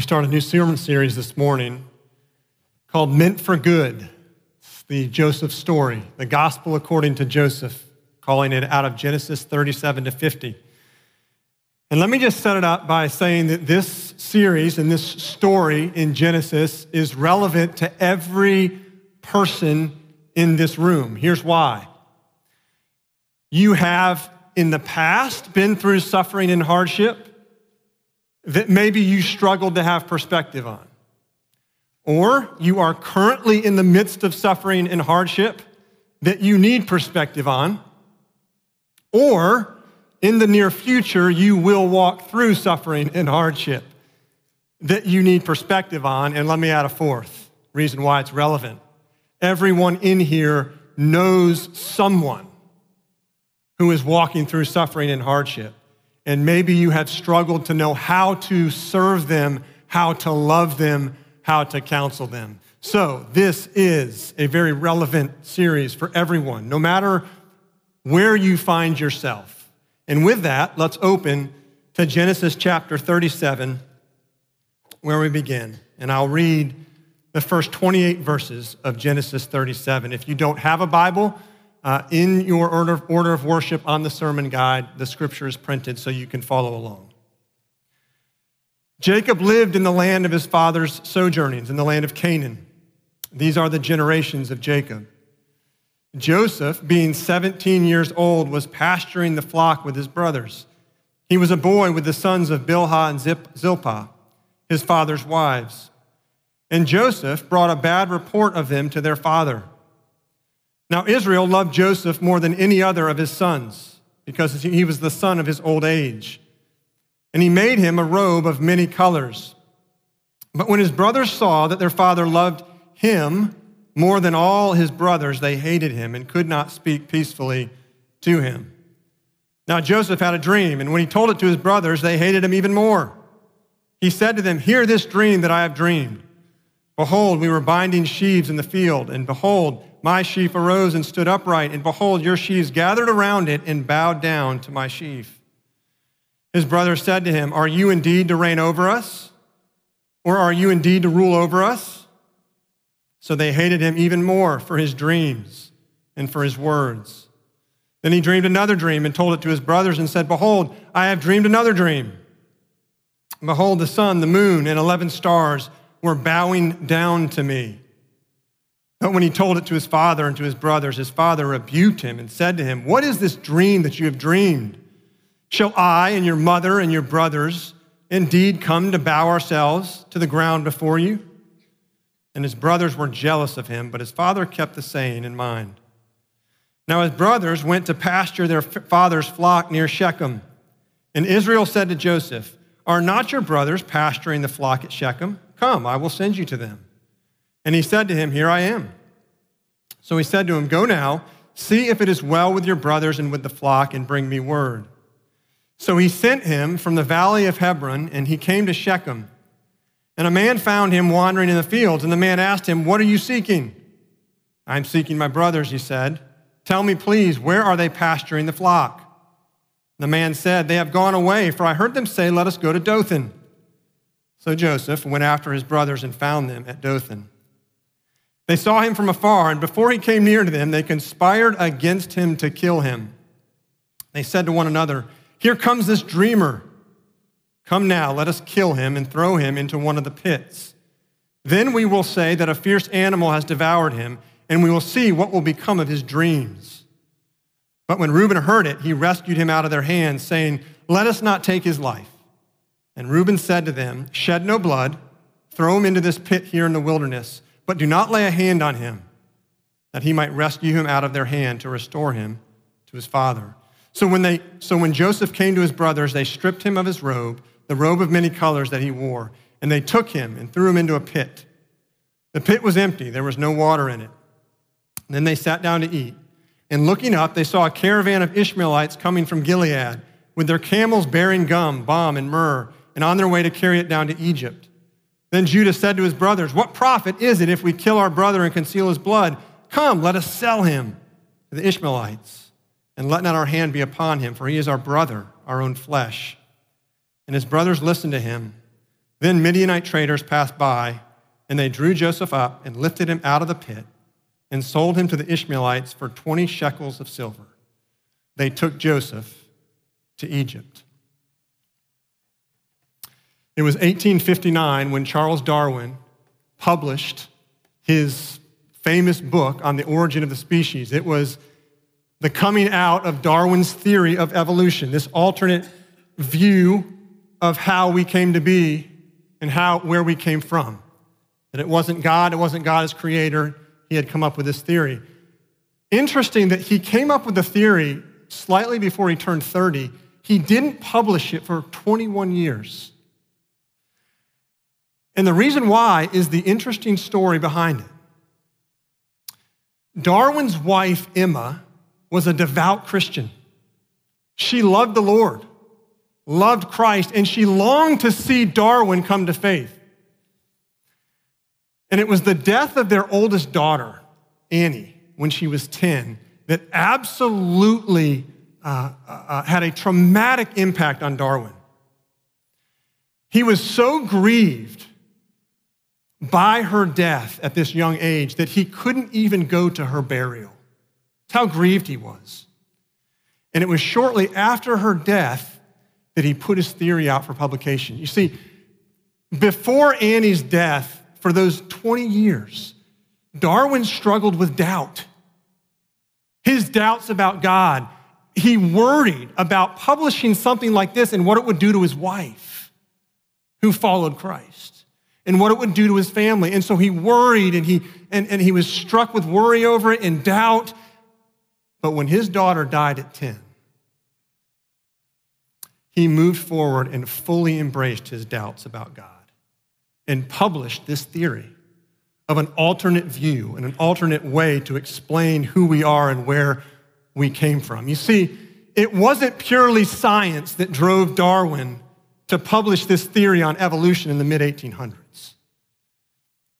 We start a new sermon series this morning called Meant for Good. It's the Joseph story, the gospel according to Joseph, calling it out of Genesis 37 to 50. And let me just set it up by saying that this series and this story in Genesis is relevant to every person in this room. Here's why. You have in the past been through suffering and hardship that maybe you struggled to have perspective on. Or you are currently in the midst of suffering and hardship that you need perspective on. Or in the near future, you will walk through suffering and hardship that you need perspective on. And let me add a fourth reason why it's relevant. Everyone in here knows someone who is walking through suffering and hardship. And maybe you have struggled to know how to serve them, how to love them, how to counsel them. So, this is a very relevant series for everyone, no matter where you find yourself. And with that, let's open to Genesis chapter 37, where we begin. And I'll read the first 28 verses of Genesis 37. If you don't have a Bible, uh, in your order, order of worship on the sermon guide, the scripture is printed so you can follow along. Jacob lived in the land of his father's sojournings, in the land of Canaan. These are the generations of Jacob. Joseph, being 17 years old, was pasturing the flock with his brothers. He was a boy with the sons of Bilhah and Zilpah, his father's wives. And Joseph brought a bad report of them to their father. Now, Israel loved Joseph more than any other of his sons because he was the son of his old age. And he made him a robe of many colors. But when his brothers saw that their father loved him more than all his brothers, they hated him and could not speak peacefully to him. Now, Joseph had a dream, and when he told it to his brothers, they hated him even more. He said to them, Hear this dream that I have dreamed. Behold, we were binding sheaves in the field, and behold, my sheaf arose and stood upright, and behold, your sheaves gathered around it and bowed down to my sheaf. His brother said to him, Are you indeed to reign over us? Or are you indeed to rule over us? So they hated him even more for his dreams and for his words. Then he dreamed another dream and told it to his brothers and said, Behold, I have dreamed another dream. Behold, the sun, the moon, and 11 stars were bowing down to me. But when he told it to his father and to his brothers, his father rebuked him and said to him, What is this dream that you have dreamed? Shall I and your mother and your brothers indeed come to bow ourselves to the ground before you? And his brothers were jealous of him, but his father kept the saying in mind. Now his brothers went to pasture their father's flock near Shechem. And Israel said to Joseph, Are not your brothers pasturing the flock at Shechem? Come, I will send you to them. And he said to him, Here I am. So he said to him, Go now, see if it is well with your brothers and with the flock, and bring me word. So he sent him from the valley of Hebron, and he came to Shechem. And a man found him wandering in the fields, and the man asked him, What are you seeking? I'm seeking my brothers, he said. Tell me, please, where are they pasturing the flock? The man said, They have gone away, for I heard them say, Let us go to Dothan. So Joseph went after his brothers and found them at Dothan. They saw him from afar, and before he came near to them, they conspired against him to kill him. They said to one another, Here comes this dreamer. Come now, let us kill him and throw him into one of the pits. Then we will say that a fierce animal has devoured him, and we will see what will become of his dreams. But when Reuben heard it, he rescued him out of their hands, saying, Let us not take his life. And Reuben said to them, Shed no blood, throw him into this pit here in the wilderness, but do not lay a hand on him, that he might rescue him out of their hand to restore him to his father. So when, they, so when Joseph came to his brothers, they stripped him of his robe, the robe of many colors that he wore, and they took him and threw him into a pit. The pit was empty, there was no water in it. Then they sat down to eat. And looking up, they saw a caravan of Ishmaelites coming from Gilead, with their camels bearing gum, balm, and myrrh and on their way to carry it down to Egypt. Then Judah said to his brothers, What profit is it if we kill our brother and conceal his blood? Come, let us sell him to the Ishmaelites, and let not our hand be upon him, for he is our brother, our own flesh. And his brothers listened to him. Then Midianite traders passed by, and they drew Joseph up and lifted him out of the pit and sold him to the Ishmaelites for 20 shekels of silver. They took Joseph to Egypt. It was 1859 when Charles Darwin published his famous book on the origin of the species. It was the coming out of Darwin's theory of evolution, this alternate view of how we came to be and how, where we came from. That it wasn't God, it wasn't God as creator. He had come up with this theory. Interesting that he came up with the theory slightly before he turned 30. He didn't publish it for 21 years. And the reason why is the interesting story behind it. Darwin's wife, Emma, was a devout Christian. She loved the Lord, loved Christ, and she longed to see Darwin come to faith. And it was the death of their oldest daughter, Annie, when she was 10, that absolutely uh, uh, uh, had a traumatic impact on Darwin. He was so grieved by her death at this young age that he couldn't even go to her burial. That's how grieved he was. And it was shortly after her death that he put his theory out for publication. You see, before Annie's death, for those 20 years, Darwin struggled with doubt. His doubts about God. He worried about publishing something like this and what it would do to his wife, who followed Christ and what it would do to his family. And so he worried and he, and, and he was struck with worry over it and doubt. But when his daughter died at 10, he moved forward and fully embraced his doubts about God and published this theory of an alternate view and an alternate way to explain who we are and where we came from. You see, it wasn't purely science that drove Darwin to publish this theory on evolution in the mid 1800s.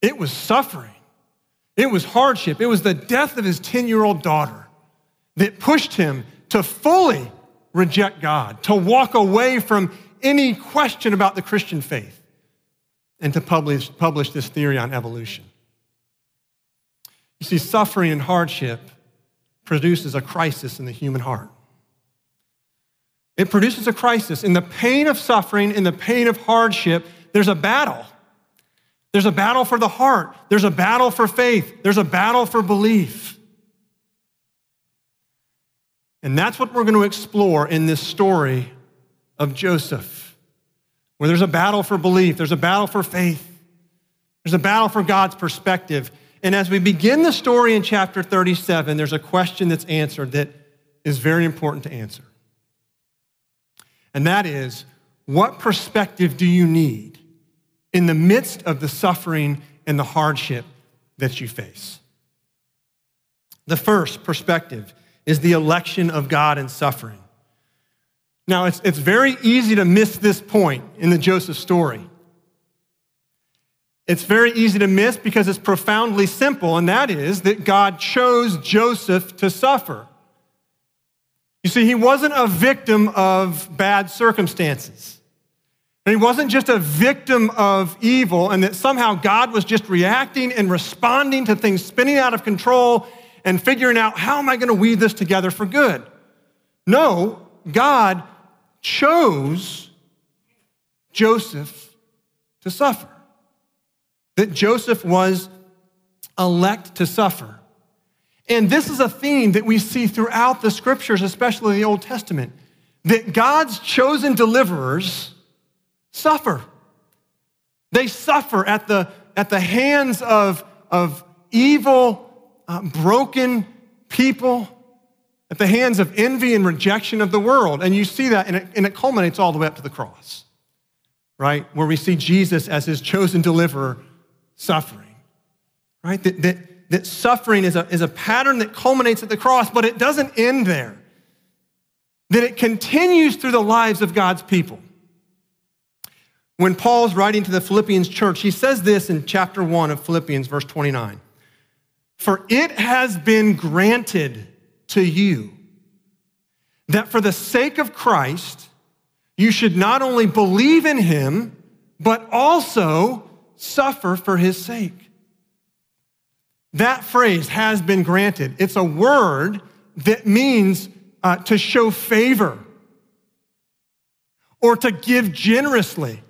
It was suffering, it was hardship, it was the death of his 10 year old daughter that pushed him to fully reject God, to walk away from any question about the Christian faith, and to publish, publish this theory on evolution. You see, suffering and hardship produces a crisis in the human heart. It produces a crisis. In the pain of suffering, in the pain of hardship, there's a battle. There's a battle for the heart. There's a battle for faith. There's a battle for belief. And that's what we're going to explore in this story of Joseph, where there's a battle for belief, there's a battle for faith, there's a battle for God's perspective. And as we begin the story in chapter 37, there's a question that's answered that is very important to answer and that is what perspective do you need in the midst of the suffering and the hardship that you face? The first perspective is the election of God in suffering. Now, it's, it's very easy to miss this point in the Joseph story. It's very easy to miss because it's profoundly simple, and that is that God chose Joseph to suffer. You see, he wasn't a victim of bad circumstances. And he wasn't just a victim of evil, and that somehow God was just reacting and responding to things spinning out of control and figuring out how am I going to weave this together for good. No, God chose Joseph to suffer. That Joseph was elect to suffer. And this is a theme that we see throughout the scriptures, especially the Old Testament, that God's chosen deliverers suffer. They suffer at the, at the hands of, of evil, uh, broken people, at the hands of envy and rejection of the world. And you see that, and it, and it culminates all the way up to the cross, right? Where we see Jesus as his chosen deliverer suffering, right? That, that, that suffering is a, is a pattern that culminates at the cross, but it doesn't end there. That it continues through the lives of God's people. When Paul's writing to the Philippians church, he says this in chapter 1 of Philippians, verse 29 For it has been granted to you that for the sake of Christ, you should not only believe in him, but also suffer for his sake. That phrase has been granted. It's a word that means uh, to show favor or to give generously,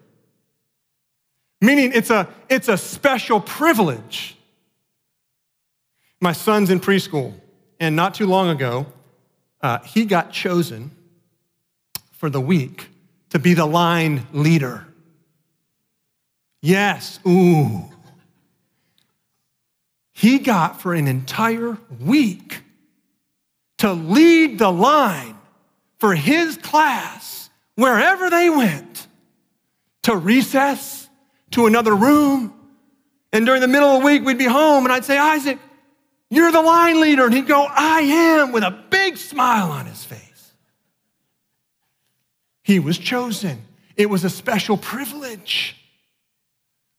meaning it's a, it's a special privilege. My son's in preschool, and not too long ago, uh, he got chosen for the week to be the line leader. Yes, ooh. He got for an entire week to lead the line for his class wherever they went to recess, to another room. And during the middle of the week, we'd be home and I'd say, Isaac, you're the line leader. And he'd go, I am, with a big smile on his face. He was chosen, it was a special privilege.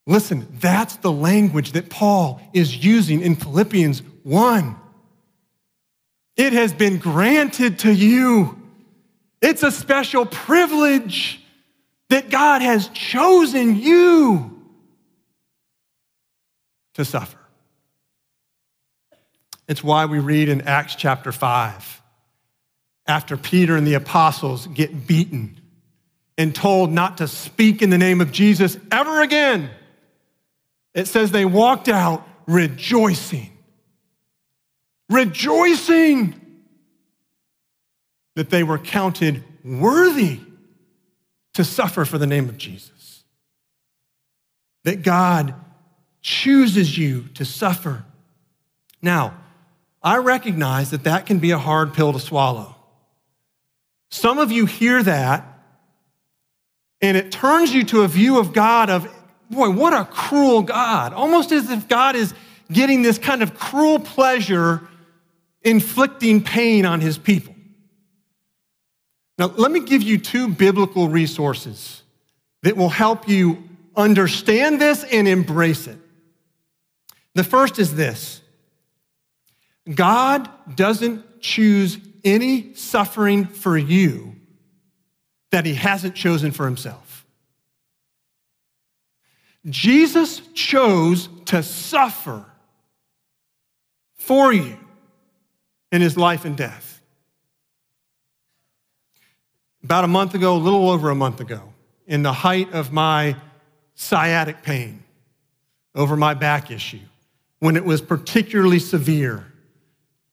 Listen, that's the language that Paul is using in Philippians 1. It has been granted to you. It's a special privilege that God has chosen you to suffer. It's why we read in Acts chapter 5, after Peter and the apostles get beaten and told not to speak in the name of Jesus ever again, it says they walked out rejoicing rejoicing that they were counted worthy to suffer for the name of Jesus. That God chooses you to suffer. Now, I recognize that that can be a hard pill to swallow. Some of you hear that and it turns you to a view of God of, boy, what a cruel God. Almost as if God is getting this kind of cruel pleasure inflicting pain on his people. Now, let me give you two biblical resources that will help you understand this and embrace it. The first is this God doesn't choose any suffering for you that he hasn't chosen for himself. Jesus chose to suffer for you in his life and death. About a month ago, a little over a month ago, in the height of my sciatic pain over my back issue, when it was particularly severe,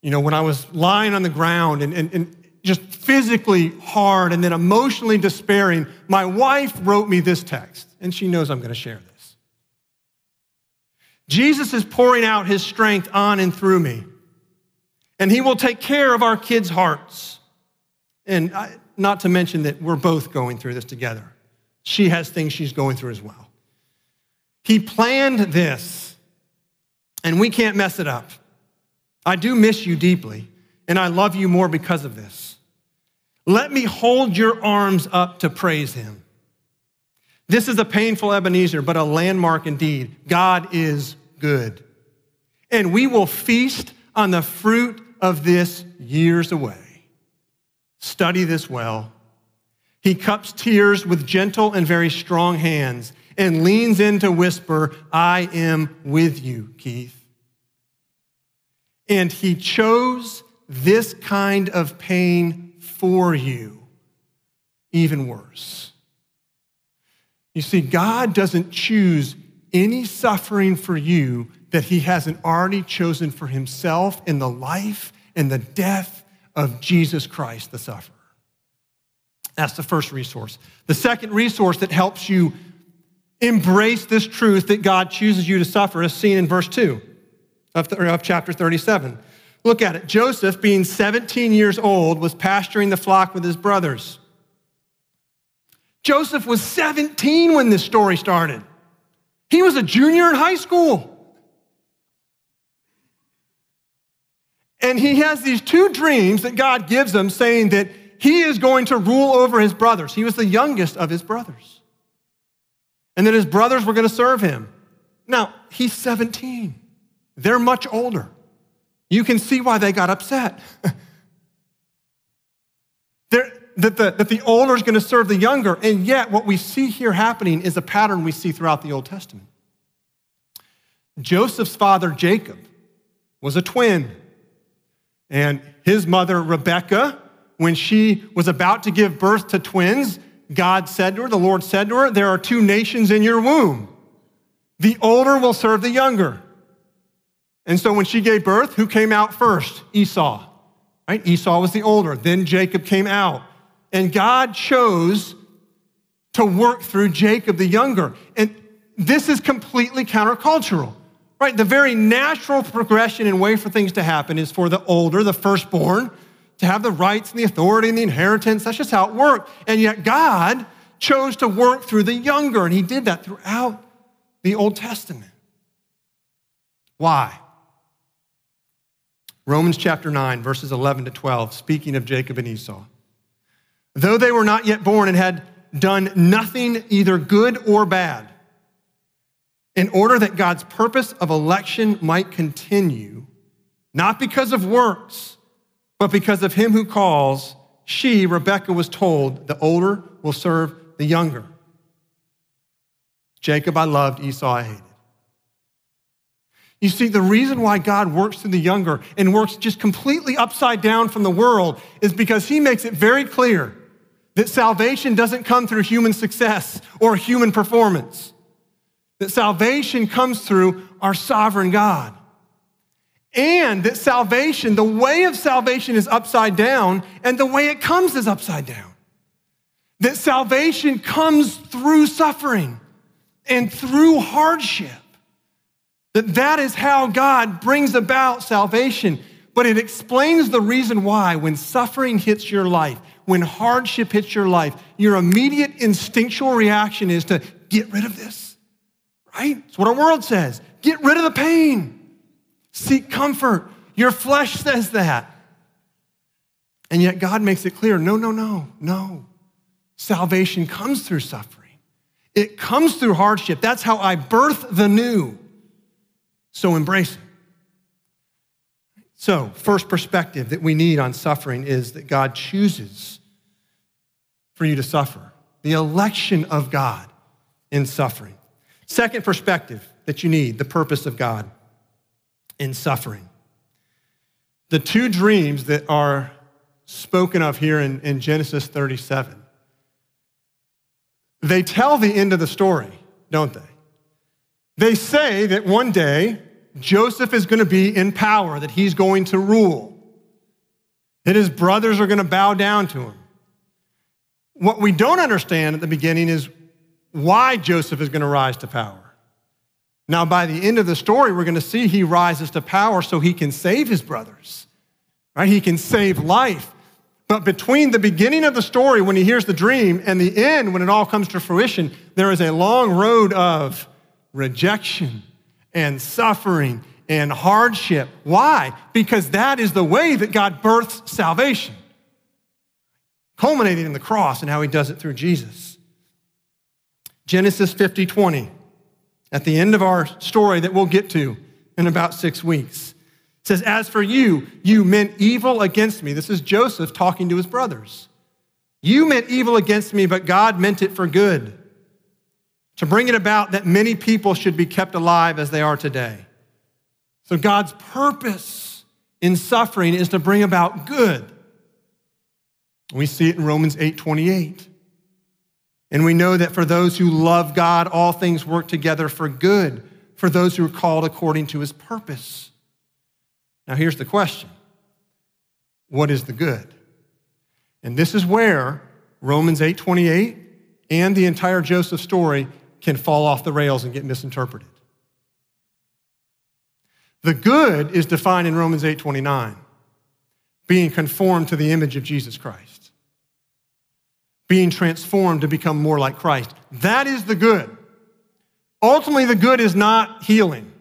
you know, when I was lying on the ground and, and, and just physically hard and then emotionally despairing, my wife wrote me this text, and she knows I'm going to share this. Jesus is pouring out his strength on and through me and He will take care of our kids' hearts. And I, not to mention that we're both going through this together. She has things she's going through as well. He planned this, and we can't mess it up. I do miss you deeply, and I love you more because of this. Let me hold your arms up to praise him. This is a painful Ebenezer, but a landmark indeed. God is good. And we will feast on the fruit of this years away. Study this well. He cups tears with gentle and very strong hands and leans in to whisper, I am with you, Keith. And he chose this kind of pain for you, even worse. You see, God doesn't choose any suffering for you that he hasn't already chosen for himself in the life and the death of Jesus Christ, the sufferer. That's the first resource. The second resource that helps you embrace this truth that God chooses you to suffer is seen in verse 2 of, of chapter 37. Look at it. Joseph, being 17 years old, was pasturing the flock with his brothers. Joseph was 17 when this story started. He was a junior in high school. And he has these two dreams that God gives him saying that he is going to rule over his brothers. He was the youngest of his brothers. And that his brothers were going to serve him. Now, he's 17. They're much older. You can see why they got upset. that the, that the older is going to serve the younger. And yet, what we see here happening is a pattern we see throughout the Old Testament. Joseph's father, Jacob, was a twin. And his mother, Rebekah, when she was about to give birth to twins, God said to her, the Lord said to her, There are two nations in your womb. The older will serve the younger. And so when she gave birth, who came out first? Esau. Right? Esau was the older. Then Jacob came out. And God chose to work through Jacob the younger. And this is completely countercultural. Right? The very natural progression and way for things to happen is for the older, the firstborn, to have the rights and the authority and the inheritance. That's just how it worked. And yet God chose to work through the younger, and he did that throughout the Old Testament. Why? Romans chapter 9, verses 11 to 12, speaking of Jacob and Esau. Though they were not yet born and had done nothing either good or bad, in order that God's purpose of election might continue, not because of works, but because of him who calls, she, Rebekah, was told, the older will serve the younger. Jacob I loved, Esau I hated. You see, the reason why God works through the younger and works just completely upside down from the world is because he makes it very clear that salvation doesn't come through human success or human performance that salvation comes through our sovereign God. And that salvation, the way of salvation is upside down, and the way it comes is upside down. That salvation comes through suffering and through hardship. That that is how God brings about salvation. But it explains the reason why when suffering hits your life, when hardship hits your life, your immediate instinctual reaction is to get rid of this right? It's what our world says. Get rid of the pain, seek comfort. Your flesh says that. And yet God makes it clear no, no, no, no. Salvation comes through suffering, it comes through hardship. That's how I birth the new. So embrace it. So, first perspective that we need on suffering is that God chooses for you to suffer. The election of God in suffering. Second perspective that you need the purpose of God in suffering. The two dreams that are spoken of here in, in Genesis 37, they tell the end of the story, don't they? They say that one day Joseph is going to be in power, that he's going to rule, that his brothers are going to bow down to him. What we don't understand at the beginning is why Joseph is going to rise to power. Now, by the end of the story, we're going to see he rises to power so he can save his brothers, right? He can save life. But between the beginning of the story, when he hears the dream, and the end, when it all comes to fruition, there is a long road of rejection and suffering and hardship. Why? Because that is the way that God births salvation, culminating in the cross and how he does it through Jesus. Genesis 50 20, at the end of our story that we'll get to in about six weeks. says, As for you, you meant evil against me. This is Joseph talking to his brothers. You meant evil against me, but God meant it for good, to bring it about that many people should be kept alive as they are today. So God's purpose in suffering is to bring about good. We see it in Romans 8 28. And we know that for those who love God, all things work together for good, for those who are called according to his purpose. Now, here's the question What is the good? And this is where Romans 8 28 and the entire Joseph story can fall off the rails and get misinterpreted. The good is defined in Romans 8 29, being conformed to the image of Jesus Christ being transformed to become more like Christ. That is the good. Ultimately, the good is not healing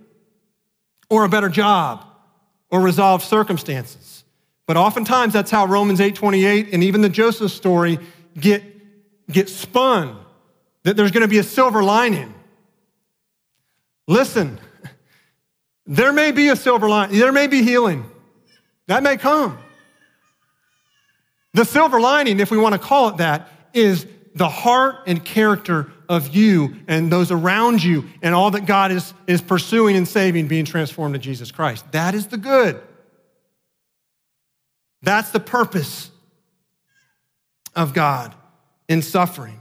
or a better job or resolved circumstances. But oftentimes that's how Romans 8:28 and even the Joseph story get, get spun, that there's going to be a silver lining. Listen, there may be a silver lining, there may be healing. That may come. The silver lining, if we want to call it that, is the heart and character of you and those around you and all that God is, is pursuing and saving being transformed to Jesus Christ. That is the good. That's the purpose of God in suffering.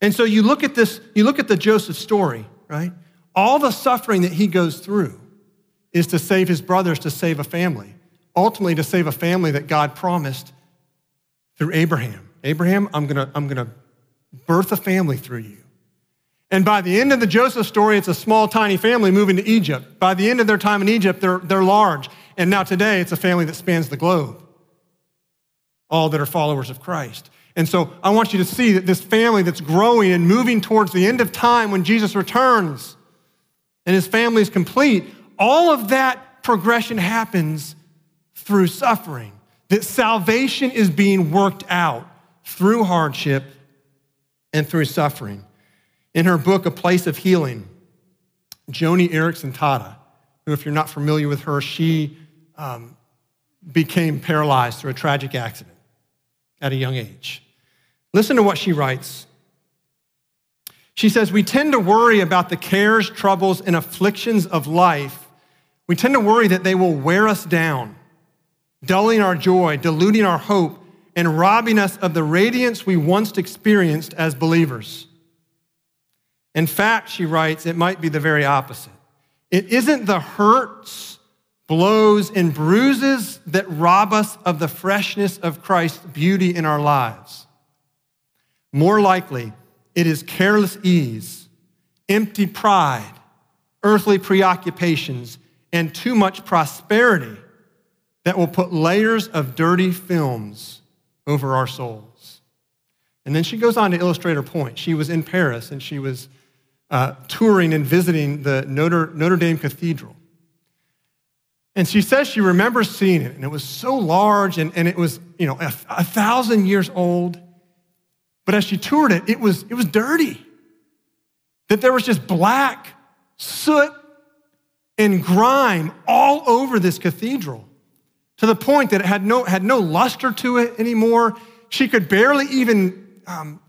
And so you look at this, you look at the Joseph story, right? All the suffering that he goes through is to save his brothers, to save a family, ultimately to save a family that God promised through Abraham. Abraham, I'm gonna, I'm gonna birth a family through you. And by the end of the Joseph story, it's a small, tiny family moving to Egypt. By the end of their time in Egypt, they're, they're large. And now today, it's a family that spans the globe, all that are followers of Christ. And so I want you to see that this family that's growing and moving towards the end of time when Jesus returns and his family is complete, all of that progression happens through suffering. That salvation is being worked out through hardship and through suffering. In her book, A Place of Healing, Joni Eareckson Tada, who, if you're not familiar with her, she um, became paralyzed through a tragic accident at a young age. Listen to what she writes. She says, We tend to worry about the cares, troubles, and afflictions of life. We tend to worry that they will wear us down, dulling our joy, diluting our hope, and robbing us of the radiance we once experienced as believers. In fact, she writes, it might be the very opposite. It isn't the hurts, blows, and bruises that rob us of the freshness of Christ's beauty in our lives. More likely, it is careless ease, empty pride, earthly preoccupations, and too much prosperity that will put layers of dirty films over our souls. And then she goes on to illustrate her point. She was in Paris and she was uh, touring and visiting the Notre, Notre Dame Cathedral. And she says she remembers seeing it, and it was so large, and, and it was, you know, a, a thousand years old. But as she toured it, it was, it was dirty. That there was just black soot and grime all over this cathedral to the point that it had no, had no luster to it anymore. She could barely even um,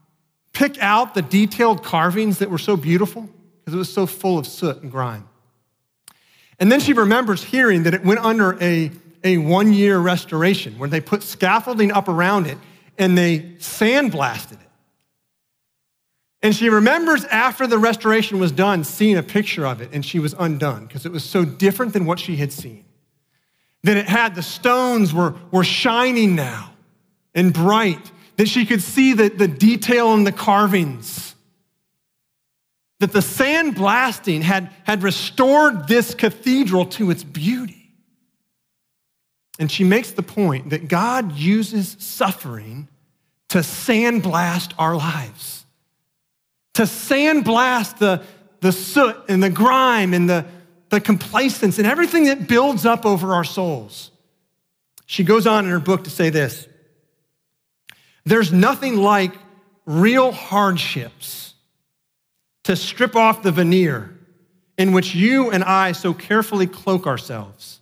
pick out the detailed carvings that were so beautiful because it was so full of soot and grime. And then she remembers hearing that it went under a, a one year restoration where they put scaffolding up around it and they sandblasted it. And she remembers after the restoration was done seeing a picture of it and she was undone because it was so different than what she had seen. That it had. The stones were, were shining now and bright that she could see the, the detail in the carvings, that the sandblasting had, had restored this cathedral to its beauty. And she makes the point that God uses suffering to sandblast our lives, to sandblast the, the soot and the grime and the, the complacence and everything that builds up over our souls. She goes on in her book to say this there's nothing like real hardships to strip off the veneer in which you and I so carefully cloak ourselves.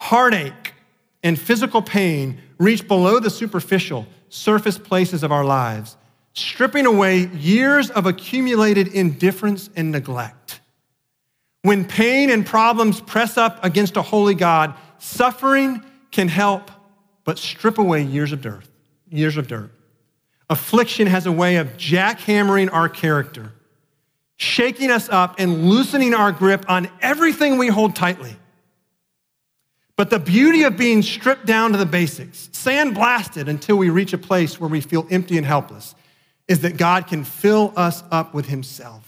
Heartache and physical pain reach below the superficial, surface places of our lives, stripping away years of accumulated indifference and neglect. When pain and problems press up against a holy God, suffering can help but strip away years of dirt years of dirt. Affliction has a way of jackhammering our character, shaking us up and loosening our grip on everything we hold tightly. But the beauty of being stripped down to the basics, sandblasted until we reach a place where we feel empty and helpless, is that God can fill us up with Himself.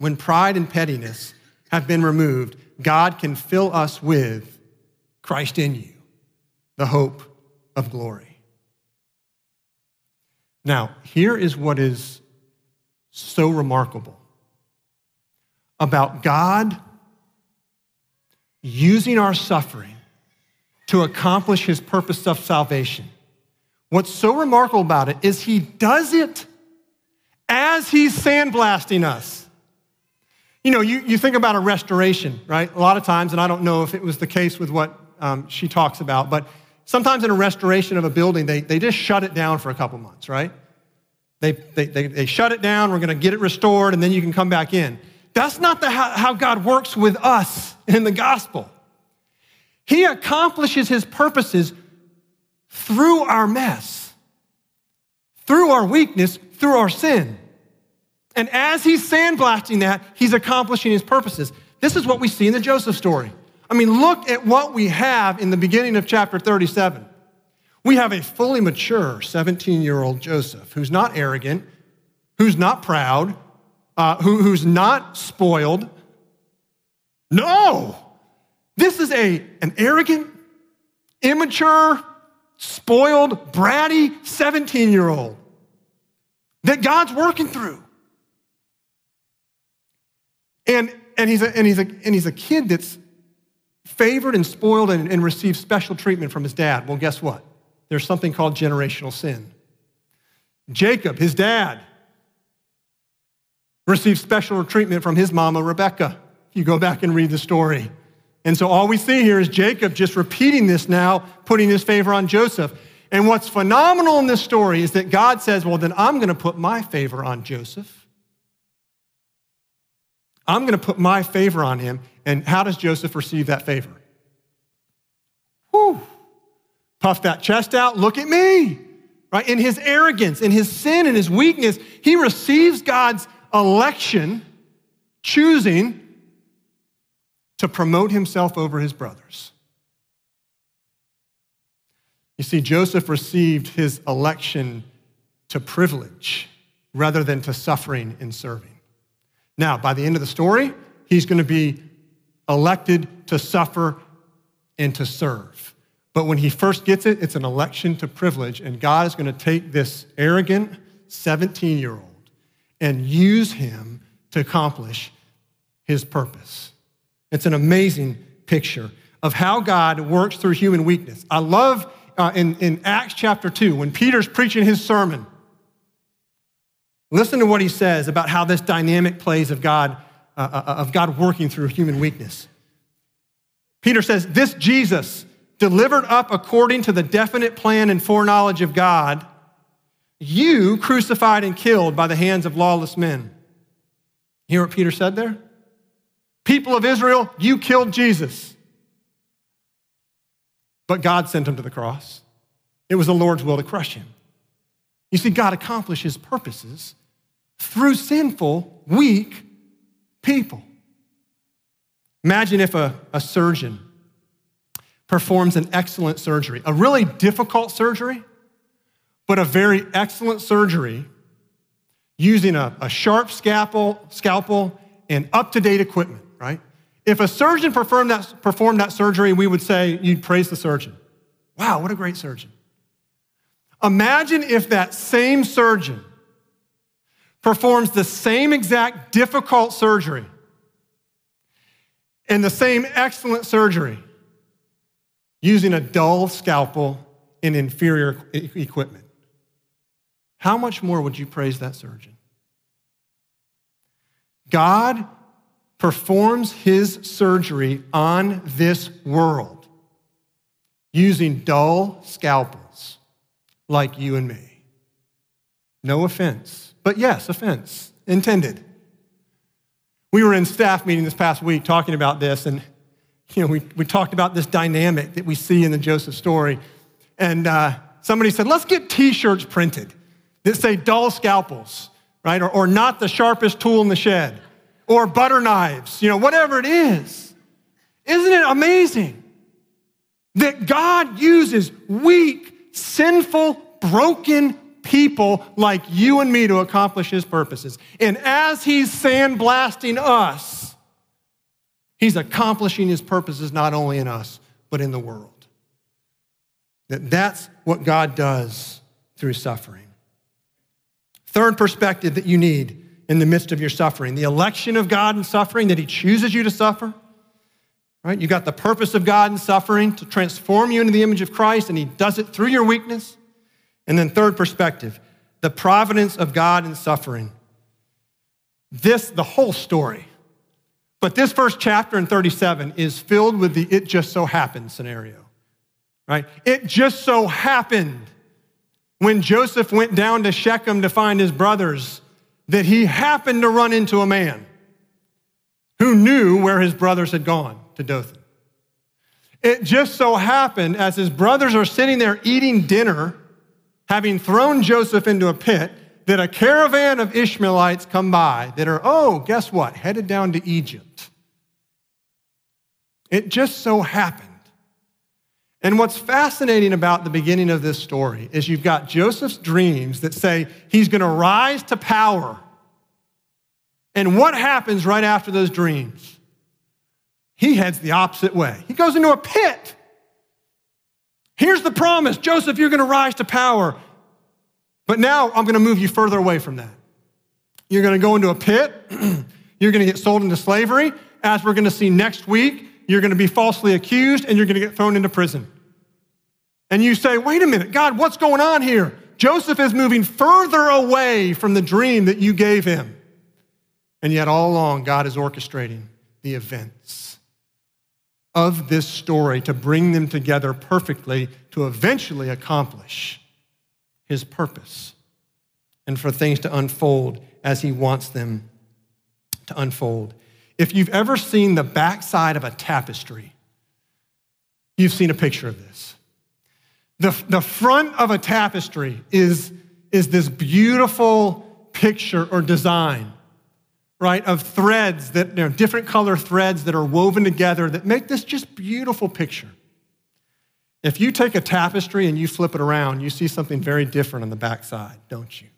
When pride and pettiness have been removed, God can fill us with Christ in you, the hope of glory. Now, here is what is so remarkable about God using our suffering to accomplish his purpose of salvation. What's so remarkable about it is he does it as he's sandblasting us. You know, you, you think about a restoration, right? A lot of times, and I don't know if it was the case with what um, she talks about, but Sometimes in a restoration of a building, they, they just shut it down for a couple months, right? They, they, they, they shut it down, we're going to get it restored, and then you can come back in. That's not the, how, how God works with us in the gospel. He accomplishes his purposes through our mess, through our weakness, through our sin. And as he's sandblasting that, he's accomplishing his purposes. This is what we see in the Joseph story. I mean, look at what we have in the beginning of chapter 37. We have a fully mature 17 year old Joseph who's not arrogant, who's not proud, uh, who, who's not spoiled. No, this is a, an arrogant, immature, spoiled, bratty 17 year old that God's working through. And, and, he's a, and, he's a, and he's a kid that's favored and spoiled and, and receives special treatment from his dad. Well, guess what? There's something called generational sin. Jacob, his dad, received special treatment from his mama, Rebecca. If you go back and read the story. And so all we see here is Jacob just repeating this now, putting his favor on Joseph. And what's phenomenal in this story is that God says, Well, then I'm going to put my favor on Joseph. I'm going to put my favor on him. And how does Joseph receive that favor? Whew. Puff that chest out. Look at me. Right? In his arrogance, in his sin, in his weakness, he receives God's election, choosing to promote himself over his brothers. You see, Joseph received his election to privilege rather than to suffering and serving. Now, by the end of the story, he's going to be elected to suffer and to serve. But when he first gets it, it's an election to privilege, and God is going to take this arrogant 17 year old and use him to accomplish his purpose. It's an amazing picture of how God works through human weakness. I love uh, in, in Acts chapter 2 when Peter's preaching his sermon. Listen to what he says about how this dynamic plays of God, uh, uh, uh, of God working through human weakness. Peter says, This Jesus, delivered up according to the definite plan and foreknowledge of God, you crucified and killed by the hands of lawless men. You hear what Peter said there? People of Israel, you killed Jesus. But God sent him to the cross. It was the Lord's will to crush him. You see, God accomplishes his purposes through sinful, weak people. Imagine if a, a surgeon performs an excellent surgery, a really difficult surgery, but a very excellent surgery using a, a sharp scalpel, scalpel and up to date equipment, right? If a surgeon performed that, performed that surgery, we would say, you'd praise the surgeon. Wow, what a great surgeon. Imagine if that same surgeon performs the same exact difficult surgery and the same excellent surgery using a dull scalpel and inferior equipment. How much more would you praise that surgeon? God performs his surgery on this world using dull scalpels like you and me. No offense. But yes, offense intended. We were in staff meeting this past week talking about this, and you know, we, we talked about this dynamic that we see in the Joseph story. And uh, somebody said, let's get t-shirts printed that say dull scalpels, right? Or, or not the sharpest tool in the shed, or butter knives, you know, whatever it is. Isn't it amazing that God uses weak, sinful, broken people like you and me to accomplish his purposes. And as he's sandblasting us, he's accomplishing his purposes not only in us, but in the world. That that's what God does through suffering. Third perspective that you need in the midst of your suffering the election of God in suffering, that he chooses you to suffer. Right? You got the purpose of God in suffering to transform you into the image of Christ, and he does it through your weakness. And then, third perspective, the providence of God in suffering. This, the whole story. But this first chapter in 37 is filled with the it just so happened scenario. right? It just so happened when Joseph went down to Shechem to find his brothers that he happened to run into a man who knew where his brothers had gone to Dothan. It just so happened as his brothers are sitting there eating dinner, having thrown Joseph into a pit, that a caravan of Ishmaelites come by that are, oh, guess what? Headed down to Egypt. It just so happened. And what's fascinating about the beginning of this story is you've got Joseph's dreams that say he's going to rise to power. And what happens right after those dreams? He heads the opposite way. He goes into a pit. Here's the promise Joseph, you're going to rise to power. But now I'm going to move you further away from that. You're going to go into a pit. you're going to get sold into slavery. As we're going to see next week, you're going to be falsely accused and you're going to get thrown into prison. And you say, wait a minute, God, what's going on here? Joseph is moving further away from the dream that you gave him. And yet, all along, God is orchestrating the events of this story to bring them together perfectly to eventually accomplish his purpose and for things to unfold as he wants them to unfold. If you've ever seen the backside of a tapestry, you've seen a picture of this. The, the front of a tapestry is, is this beautiful picture or design right, of threads that, you know, different color threads that are woven together that make this just beautiful picture. If you take a tapestry and you flip it around, you see something very different on the backside, don't you?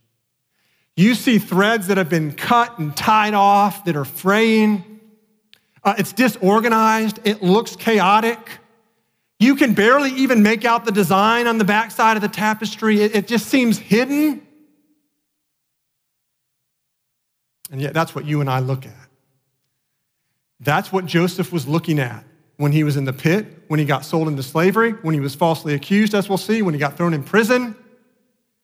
You see threads that have been cut and tied off that are fraying. Uh, it's disorganized. It looks chaotic. You can barely even make out the design on the backside of the tapestry. It, it just seems hidden. And yet, that's what you and I look at. That's what Joseph was looking at when he was in the pit, when he got sold into slavery, when he was falsely accused, as we'll see, when he got thrown in prison.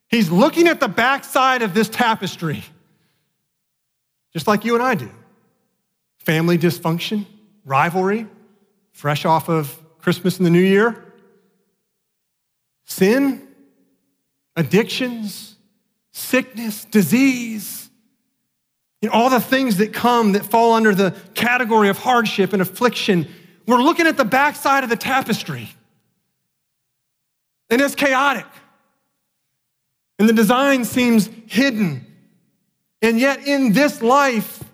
He's looking at the backside of this tapestry, just like you and I do. Family dysfunction, rivalry, fresh off of Christmas and the New Year, sin, addictions, sickness, disease, you know, all the things that come that fall under the category of hardship and affliction. We're looking at the backside of the tapestry. And it's chaotic. And the design seems hidden. And yet, in this life,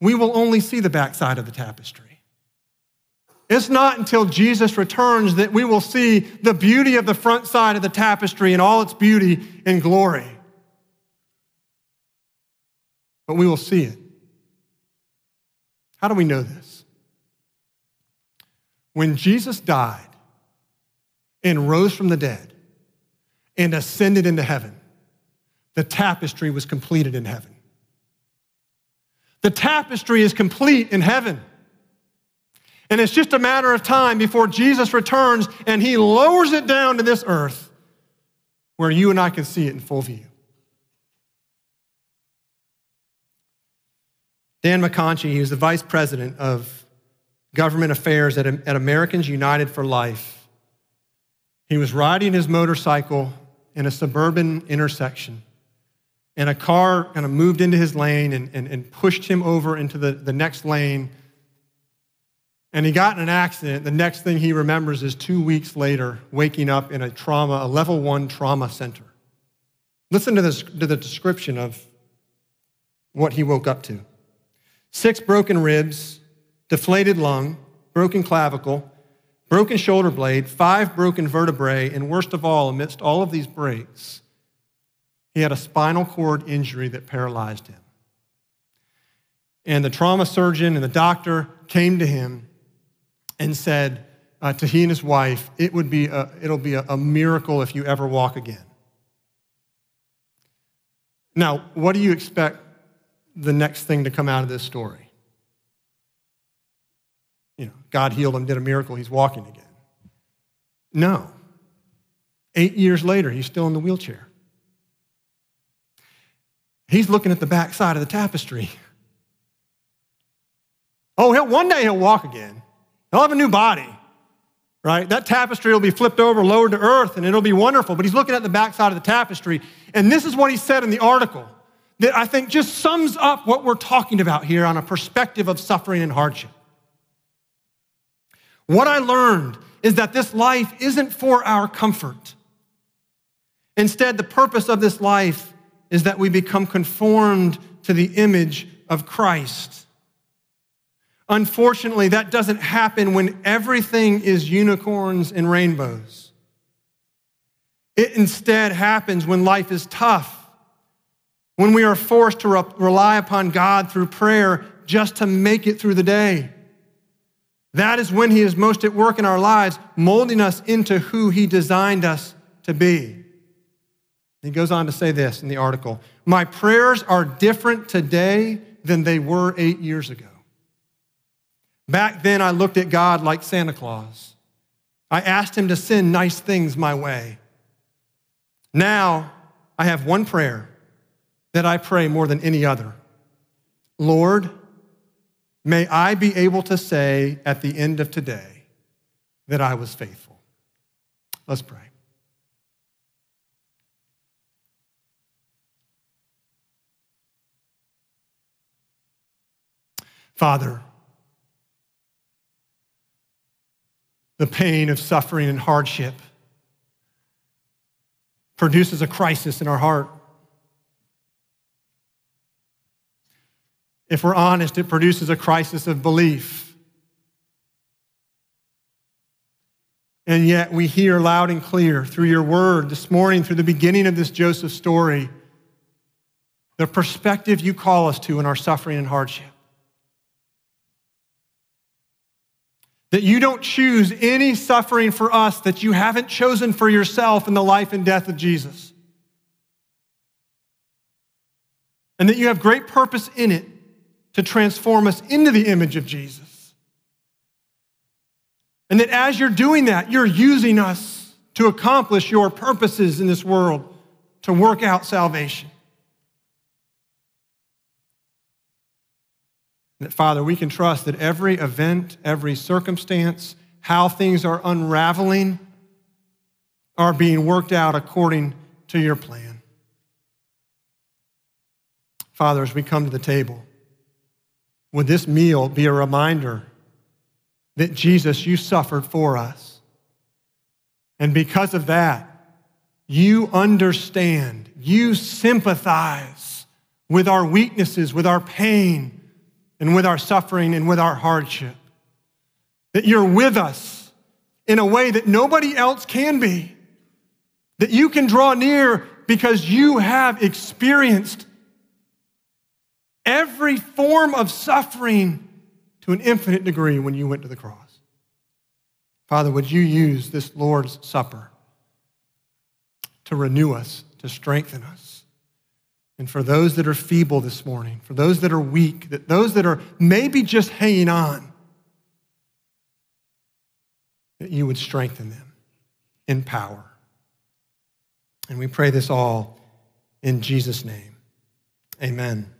we will only see the backside of the tapestry. It's not until Jesus returns that we will see the beauty of the front side of the tapestry and all its beauty and glory but we will see it. How do we know this? When Jesus died and rose from the dead and ascended into heaven, the tapestry was completed in heaven. The tapestry is complete in heaven. And it's just a matter of time before Jesus returns and he lowers it down to this earth where you and I can see it in full view. Dan McConchie, he was the vice president of government affairs at, at Americans United for Life. He was riding his motorcycle in a suburban intersection, and a car kind of moved into his lane and, and, and pushed him over into the, the next lane. And he got in an accident. The next thing he remembers is two weeks later, waking up in a trauma, a level one trauma center. Listen to, this, to the description of what he woke up to six broken ribs, deflated lung, broken clavicle, broken shoulder blade, five broken vertebrae, and worst of all, amidst all of these breaks, he had a spinal cord injury that paralyzed him. And the trauma surgeon and the doctor came to him and said uh, to he and his wife, it would be a, it'll be a, a miracle if you ever walk again. Now, what do you expect the next thing to come out of this story. You know, God healed him, did a miracle, he's walking again. No. Eight years later, he's still in the wheelchair. He's looking at the back side of the tapestry. Oh, he'll, one day he'll walk again. He'll have a new body. right? That tapestry will be flipped over, lowered to earth, and it'll be wonderful. But he's looking at the backside of the tapestry. And this is what he said in the article that I think just sums up what we're talking about here on a perspective of suffering and hardship. What I learned is that this life isn't for our comfort. Instead, the purpose of this life is that we become conformed to the image of Christ. Unfortunately, that doesn't happen when everything is unicorns and rainbows. It instead happens when life is tough, when we are forced to re- rely upon God through prayer just to make it through the day. That is when He is most at work in our lives, molding us into who He designed us to be. He goes on to say this in the article My prayers are different today than they were eight years ago. Back then, I looked at God like Santa Claus. I asked Him to send nice things my way. Now, I have one prayer that I pray more than any other Lord, may I be able to say at the end of today that I was faithful. Let's pray. Father, the pain of suffering and hardship produces a crisis in our heart. If we're honest, it produces a crisis of belief. And yet, we hear loud and clear through your word this morning, through the beginning of this Joseph story, the perspective you call us to in our suffering and hardship. That you don't choose any suffering for us that you haven't chosen for yourself in the life and death of Jesus. And that you have great purpose in it to transform us into the image of Jesus. And that as you're doing that, you're using us to accomplish your purposes in this world, to work out salvation. That, Father, we can trust that every event, every circumstance, how things are unraveling, are being worked out according to your plan. Father, as we come to the table, would this meal be a reminder that Jesus, you suffered for us? And because of that, you understand, you sympathize with our weaknesses, with our pain and with our suffering and with our hardship. That you're with us in a way that nobody else can be. That you can draw near because you have experienced every form of suffering to an infinite degree when you went to the cross. Father, would you use this Lord's Supper to renew us, to strengthen us? And for those that are feeble this morning, for those that are weak, that those that are maybe just hanging on, that you would strengthen them in power. And we pray this all in Jesus' name. Amen.